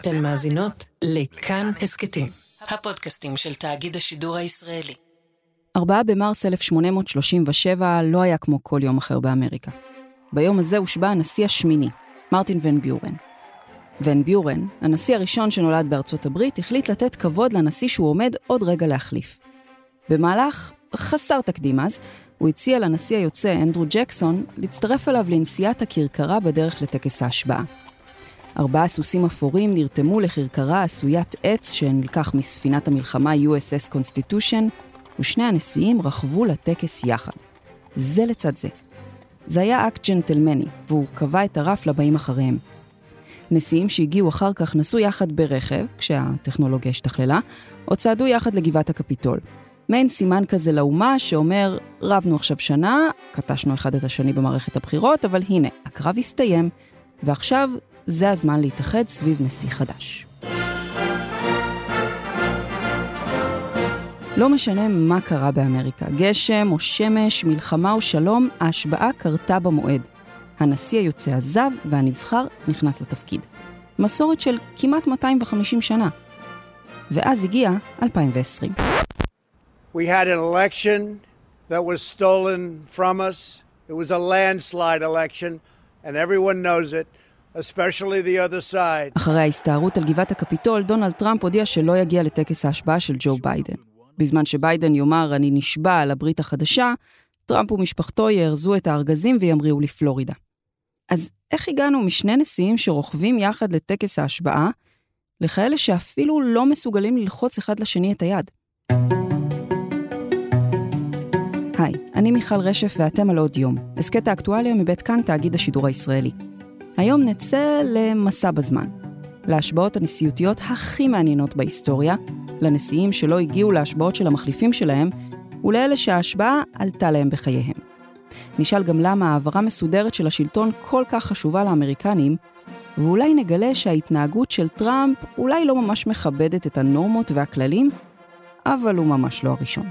אתן מאזינות לכאן הסכתים, הפודקאסטים של תאגיד השידור הישראלי. 4 במרס 1837 לא היה כמו כל יום אחר באמריקה. ביום הזה הושבע הנשיא השמיני, מרטין ון ביורן. ון ביורן, הנשיא הראשון שנולד בארצות הברית, החליט לתת כבוד לנשיא שהוא עומד עוד רגע להחליף. במהלך חסר תקדים אז, הוא הציע לנשיא היוצא אנדרו ג'קסון להצטרף אליו לנסיעת הכרכרה בדרך לטקס ההשבעה. ארבעה סוסים אפורים נרתמו לכרכרה עשוית עץ שנלקח מספינת המלחמה USS Constitution, ושני הנשיאים רכבו לטקס יחד. זה לצד זה. זה היה אקט ג'נטלמני, והוא קבע את הרף לבאים אחריהם. נשיאים שהגיעו אחר כך נסעו יחד ברכב, כשהטכנולוגיה השתכללה, או צעדו יחד לגבעת הקפיטול. מעין סימן כזה לאומה שאומר, רבנו עכשיו שנה, קטשנו אחד את השני במערכת הבחירות, אבל הנה, הקרב הסתיים, ועכשיו זה הזמן להתאחד סביב נשיא חדש. לא משנה מה קרה באמריקה, גשם או שמש, מלחמה או שלום, ההשבעה קרתה במועד. הנשיא היוצא עזב והנבחר נכנס לתפקיד. מסורת של כמעט 250 שנה. ואז הגיע 2020. We had an election that was stolen from us. It was a landslide election, and everyone knows it, אחרי ההסתערות על גבעת הקפיטול, דונלד טראמפ הודיע שלא יגיע לטקס ההשבעה של ג'ו ביידן. בזמן שביידן יאמר אני נשבע על הברית החדשה, טראמפ ומשפחתו יארזו את הארגזים וימריאו לפלורידה. אז איך הגענו משני נשיאים שרוכבים יחד לטקס ההשבעה, לכאלה שאפילו לא מסוגלים ללחוץ אחד לשני את היד? היי, אני מיכל רשף ואתם על עוד יום, הסכת האקטואליה מבית כאן תאגיד השידור הישראלי. היום נצא למסע בזמן, להשבעות הנשיאותיות הכי מעניינות בהיסטוריה, לנשיאים שלא הגיעו להשבעות של המחליפים שלהם, ולאלה שההשבעה עלתה להם בחייהם. נשאל גם למה העברה מסודרת של השלטון כל כך חשובה לאמריקנים, ואולי נגלה שההתנהגות של טראמפ אולי לא ממש מכבדת את הנורמות והכללים, אבל הוא ממש לא הראשון.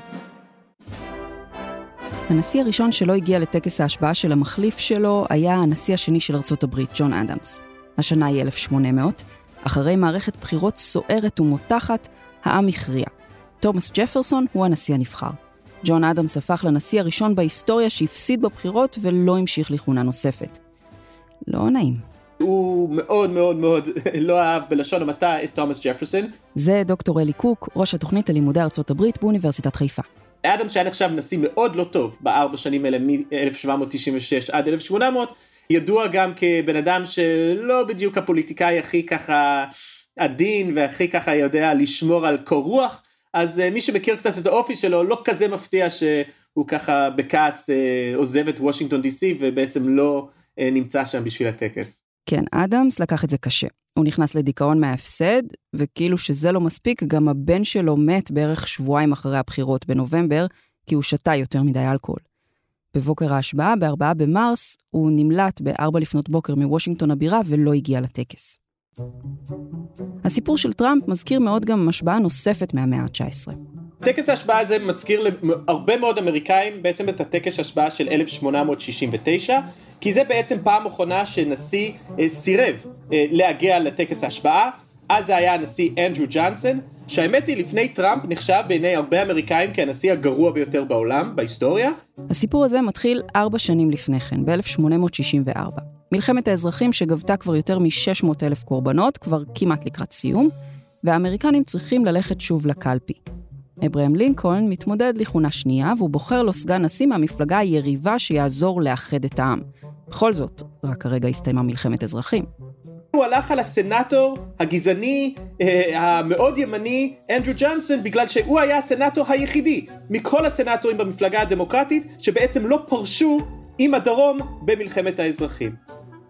הנשיא הראשון שלא הגיע לטקס ההשבעה של המחליף שלו היה הנשיא השני של ארצות הברית, ג'ון אדמס. השנה היא 1800, אחרי מערכת בחירות סוערת ומותחת, העם הכריע. תומאס ג'פרסון הוא הנשיא הנבחר. ג'ון אדמס הפך לנשיא הראשון בהיסטוריה שהפסיד בבחירות ולא המשיך לכהונה נוספת. לא נעים. הוא מאוד מאוד מאוד לא אהב בלשון המעטה את תומאס ג'פרסון. זה דוקטור אלי קוק, ראש התוכנית ללימודי ארצות הברית באוניברסיטת חיפה. אדם שהיה נחשב נשיא מאוד לא טוב בארבע שנים האלה מ-1796 עד 1800, ידוע גם כבן אדם שלא בדיוק הפוליטיקאי הכי ככה עדין והכי ככה יודע לשמור על קור רוח, אז uh, מי שמכיר קצת את האופי שלו לא כזה מפתיע שהוא ככה בכעס uh, עוזב את וושינגטון די סי ובעצם לא uh, נמצא שם בשביל הטקס. כן, אדמס לקח את זה קשה. הוא נכנס לדיכאון מההפסד, וכאילו שזה לא מספיק, גם הבן שלו מת בערך שבועיים אחרי הבחירות בנובמבר, כי הוא שתה יותר מדי אלכוהול. בבוקר ההשבעה, ב-4 במרס, הוא נמלט ב-4 לפנות בוקר מוושינגטון הבירה ולא הגיע לטקס. הסיפור של טראמפ מזכיר מאוד גם השבעה נוספת מהמאה ה-19. טקס ההשבעה הזה מזכיר להרבה מאוד אמריקאים בעצם את הטקס ההשבעה של 1869, כי זה בעצם פעם אחרונה שנשיא אה, סירב אה, להגיע לטקס ההשבעה, אז זה היה הנשיא אנדרו ג'אנסון, שהאמת היא לפני טראמפ נחשב בעיני הרבה אמריקאים כהנשיא הגרוע ביותר בעולם, בהיסטוריה. הסיפור הזה מתחיל ארבע שנים לפני כן, ב-1864. מלחמת האזרחים שגבתה כבר יותר מ-600 אלף קורבנות, כבר כמעט לקראת סיום, והאמריקנים צריכים ללכת שוב לקלפי. אברהם לינקולן מתמודד לכהונה שנייה, והוא בוחר לו סגן נשיא מהמפלגה היריבה שיעזור לאחד את העם. בכל זאת, רק הרגע הסתיימה מלחמת אזרחים. הוא הלך על הסנאטור הגזעני אה, המאוד ימני אנדרו ג'אנסון בגלל שהוא היה הסנאטור היחידי מכל הסנאטורים במפלגה הדמוקרטית שבעצם לא פרשו עם הדרום במלחמת האזרחים.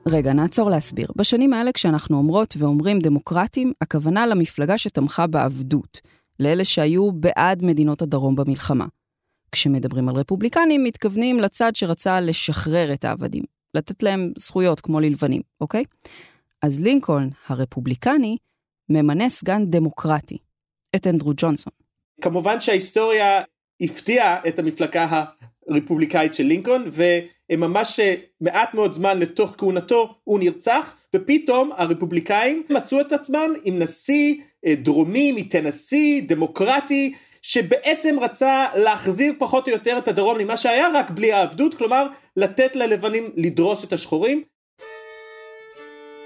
רגע, נעצור להסביר. בשנים האלה כשאנחנו אומרות ואומרים דמוקרטים, הכוונה למפלגה שתמכה בעבדות, לאלה שהיו בעד מדינות הדרום במלחמה. כשמדברים על רפובליקנים, מתכוונים לצד שרצה לשחרר את העבדים, לתת להם זכויות כמו ללבנים, אוקיי? אז לינקולן, הרפובליקני, ממנה סגן דמוקרטי, את אנדרו ג'ונסון. כמובן שההיסטוריה הפתיעה את המפלגה הרפובליקאית של לינקולן, וממש מעט מאוד זמן לתוך כהונתו הוא נרצח, ופתאום הרפובליקאים מצאו את עצמם עם נשיא אה, דרומי מטנסי, דמוקרטי, שבעצם רצה להחזיר פחות או יותר את הדרום למה שהיה רק בלי העבדות, כלומר לתת ללבנים לדרוס את השחורים.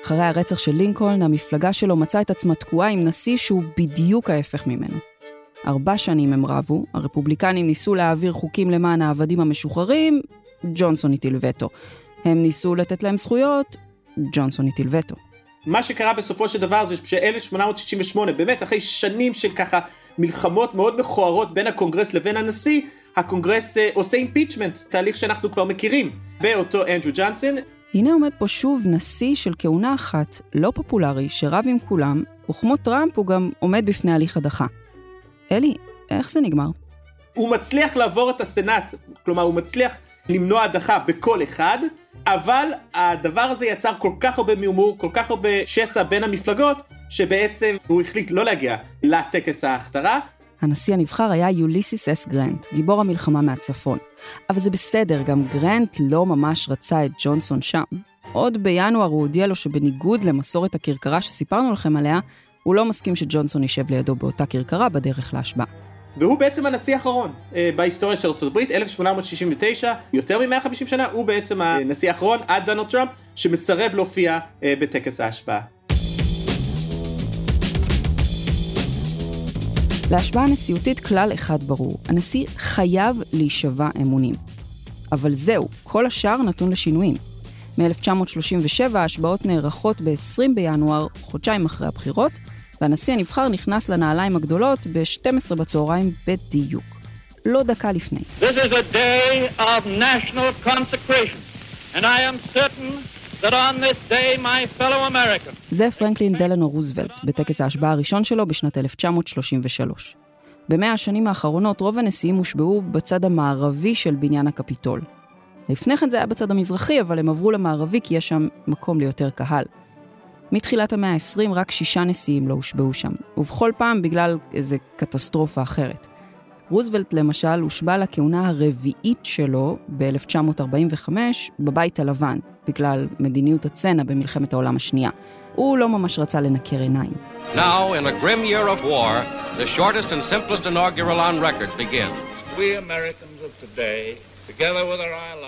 אחרי הרצח של לינקולן, המפלגה שלו מצאה את עצמה תקועה עם נשיא שהוא בדיוק ההפך ממנו. ארבע שנים הם רבו, הרפובליקנים ניסו להעביר חוקים למען העבדים המשוחררים, ג'ונסון הטיל וטו. הם ניסו לתת להם זכויות, ג'ונסון הטיל וטו. מה שקרה בסופו של דבר זה ש-1868, באמת אחרי שנים של ככה מלחמות מאוד מכוערות בין הקונגרס לבין הנשיא, הקונגרס אה, עושה impeachment, תהליך שאנחנו כבר מכירים, באותו אנדרו ג'ונסון. הנה עומד פה שוב נשיא של כהונה אחת, לא פופולרי, שרב עם כולם, וכמו טראמפ הוא גם עומד בפני הליך הדחה. אלי, איך זה נגמר? הוא מצליח לעבור את הסנאט, כלומר הוא מצליח למנוע הדחה בכל אחד, אבל הדבר הזה יצר כל כך הרבה מרמור, כל כך הרבה שסע בין המפלגות, שבעצם הוא החליט לא להגיע לטקס ההכתרה. הנשיא הנבחר היה יוליסיס אס גרנט, גיבור המלחמה מהצפון. אבל זה בסדר, גם גרנט לא ממש רצה את ג'ונסון שם. עוד בינואר הוא הודיע לו שבניגוד למסורת הכרכרה שסיפרנו לכם עליה, הוא לא מסכים שג'ונסון יישב לידו באותה כרכרה בדרך להשבעה. והוא בעצם הנשיא האחרון אה, בהיסטוריה של ארצות הברית, 1869, יותר מ-150 שנה, הוא בעצם הנשיא האחרון עד דונלד טראמפ, שמסרב להופיע אה, בטקס ההשבעה. להשבעה הנשיאותית כלל אחד ברור, הנשיא חייב להישבע אמונים. אבל זהו, כל השאר נתון לשינויים. מ-1937 ההשבעות נערכות ב-20 בינואר, חודשיים אחרי הבחירות, והנשיא הנבחר נכנס לנעליים הגדולות ב-12 בצהריים בדיוק. לא דקה לפני. This is a day of national consecration, and I am certain זה פרנקלין דלנו רוזוולט, בטקס ההשבעה הראשון שלו בשנת 1933. במאה השנים האחרונות רוב הנשיאים הושבעו בצד המערבי של בניין הקפיטול. לפני כן זה היה בצד המזרחי, אבל הם עברו למערבי כי יש שם מקום ליותר קהל. מתחילת המאה ה-20 רק שישה נשיאים לא הושבעו שם, ובכל פעם בגלל איזה קטסטרופה אחרת. רוזוולט למשל הושבע לכהונה הרביעית שלו ב-1945 בבית הלבן, בגלל מדיניות הצנע במלחמת העולם השנייה. הוא לא ממש רצה לנקר עיניים. Now, in a grim year of war, the shortest and simplest inaugural on record begins. We Americans of today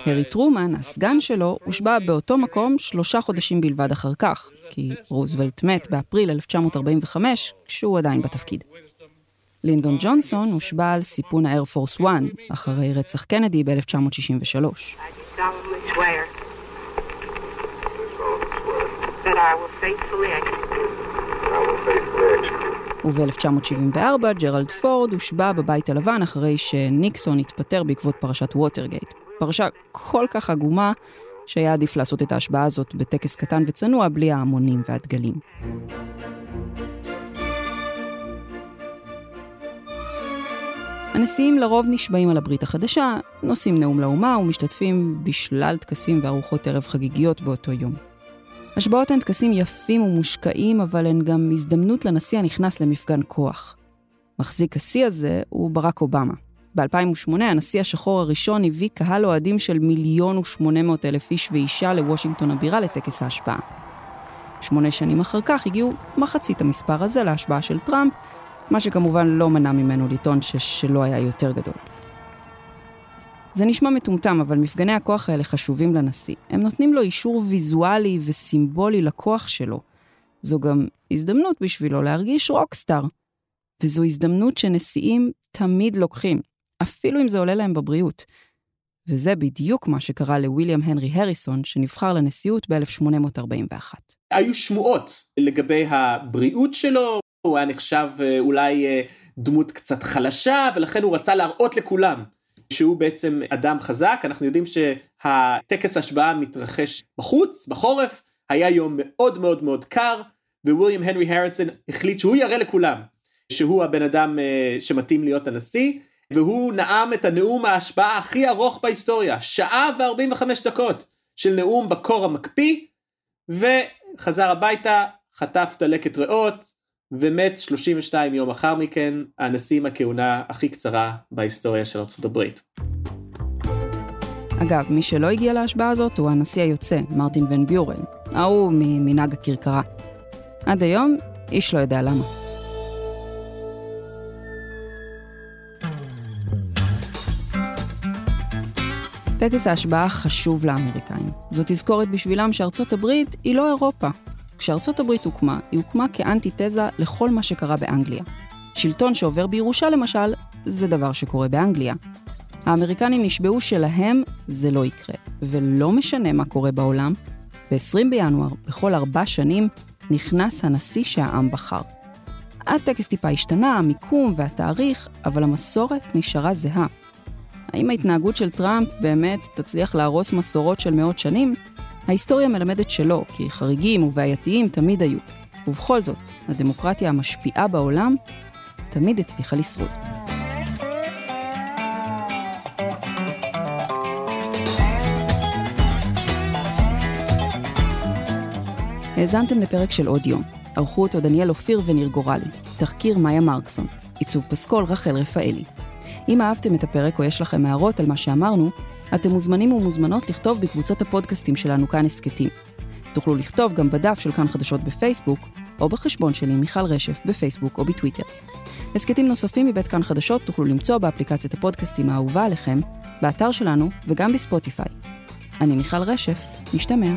הרי טרומן, הסגן שלו, הושבע באותו מקום שלושה חודשים בלבד אחר כך, כי רוזוולט מת באפריל 1945, כשהוא עדיין בתפקיד. לינדון ג'ונסון הושבע על סיפון ה Air Force 1, אחרי רצח קנדי ב-1963. וב-1974 ג'רלד פורד הושבע בבית הלבן אחרי שניקסון התפטר בעקבות פרשת ווטרגייט. פרשה כל כך עגומה, שהיה עדיף לעשות את ההשבעה הזאת בטקס קטן וצנוע בלי ההמונים והדגלים. הנשיאים לרוב נשבעים על הברית החדשה, נושאים נאום לאומה ומשתתפים בשלל טקסים וארוחות ערב חגיגיות באותו יום. השבעות הן טקסים יפים ומושקעים, אבל הן גם הזדמנות לנשיא הנכנס למפגן כוח. מחזיק השיא הזה הוא ברק אובמה. ב-2008 הנשיא השחור הראשון הביא קהל אוהדים של מיליון ושמונה מאות אלף איש ואישה לוושינגטון הבירה לטקס ההשבעה. שמונה שנים אחר כך הגיעו מחצית המספר הזה להשבעה של טראמפ, מה שכמובן לא מנע ממנו לטעון ששלו היה יותר גדול. זה נשמע מטומטם, אבל מפגני הכוח האלה חשובים לנשיא. הם נותנים לו אישור ויזואלי וסימבולי לכוח שלו. זו גם הזדמנות בשבילו להרגיש רוקסטאר. וזו הזדמנות שנשיאים תמיד לוקחים, אפילו אם זה עולה להם בבריאות. וזה בדיוק מה שקרה לוויליאם הנרי הריסון, שנבחר לנשיאות ב-1841. היו שמועות לגבי הבריאות שלו, הוא היה נחשב אה, אולי אה, דמות קצת חלשה, ולכן הוא רצה להראות לכולם שהוא בעצם אדם חזק, אנחנו יודעים שהטקס השבעה מתרחש בחוץ, בחורף, היה יום מאוד מאוד מאוד קר, וויליאם הנרי הריסון החליט שהוא יראה לכולם שהוא הבן אדם אה, שמתאים להיות הנשיא, והוא נאם את הנאום ההשבעה הכי ארוך בהיסטוריה, שעה ו-45 דקות של נאום בקור המקפיא, וחזר הביתה, חטף דלקת ריאות, ומת 32 יום אחר מכן, הנשיא עם הכהונה הכי קצרה בהיסטוריה של ארצות הברית. אגב, מי שלא הגיע להשבעה הזאת הוא הנשיא היוצא, מרטין ון ביורן, ההוא ממנהג הכרכרה. עד היום, איש לא יודע למה. טקס ההשבעה חשוב לאמריקאים. זו תזכורת בשבילם שארצות הברית היא לא אירופה. כשארצות הברית הוקמה, היא הוקמה כאנטיתזה לכל מה שקרה באנגליה. שלטון שעובר בירושה למשל, זה דבר שקורה באנגליה. האמריקנים נשבעו שלהם זה לא יקרה, ולא משנה מה קורה בעולם, ב-20 בינואר, בכל ארבע שנים, נכנס הנשיא שהעם בחר. הטקס טיפה השתנה, המיקום והתאריך, אבל המסורת נשארה זהה. האם ההתנהגות של טראמפ באמת תצליח להרוס מסורות של מאות שנים? ההיסטוריה מלמדת שלא, כי חריגים ובעייתיים תמיד היו. ובכל זאת, הדמוקרטיה המשפיעה בעולם תמיד הצליחה לשרוד. האזנתם לפרק של עוד יום. ערכו אותו דניאל אופיר וניר גורלי. תחקיר מאיה מרקסון. עיצוב פסקול רחל רפאלי. אם אהבתם את הפרק או יש לכם הערות על מה שאמרנו, אתם מוזמנים ומוזמנות לכתוב בקבוצות הפודקאסטים שלנו כאן הסכתים. תוכלו לכתוב גם בדף של כאן חדשות בפייסבוק, או בחשבון שלי מיכל רשף בפייסבוק או בטוויטר. הסכתים נוספים מבית כאן חדשות תוכלו למצוא באפליקציית הפודקאסטים האהובה עליכם, באתר שלנו וגם בספוטיפיי. אני מיכל רשף, משתמע.